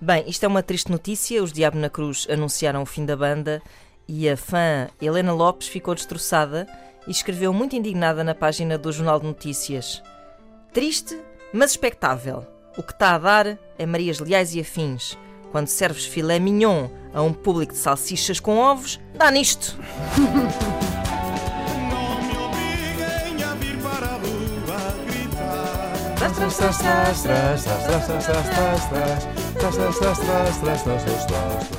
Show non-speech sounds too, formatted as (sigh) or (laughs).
Bem, isto é uma triste notícia. Os Diabo na Cruz anunciaram o fim da banda e a fã Helena Lopes ficou destroçada e escreveu muito indignada na página do Jornal de Notícias. Triste, mas expectável. O que está a dar é Marias Leais e afins. Quando serves filé mignon a um público de salsichas com ovos, dá nisto. (laughs) tras, tras, tras, tras, tras.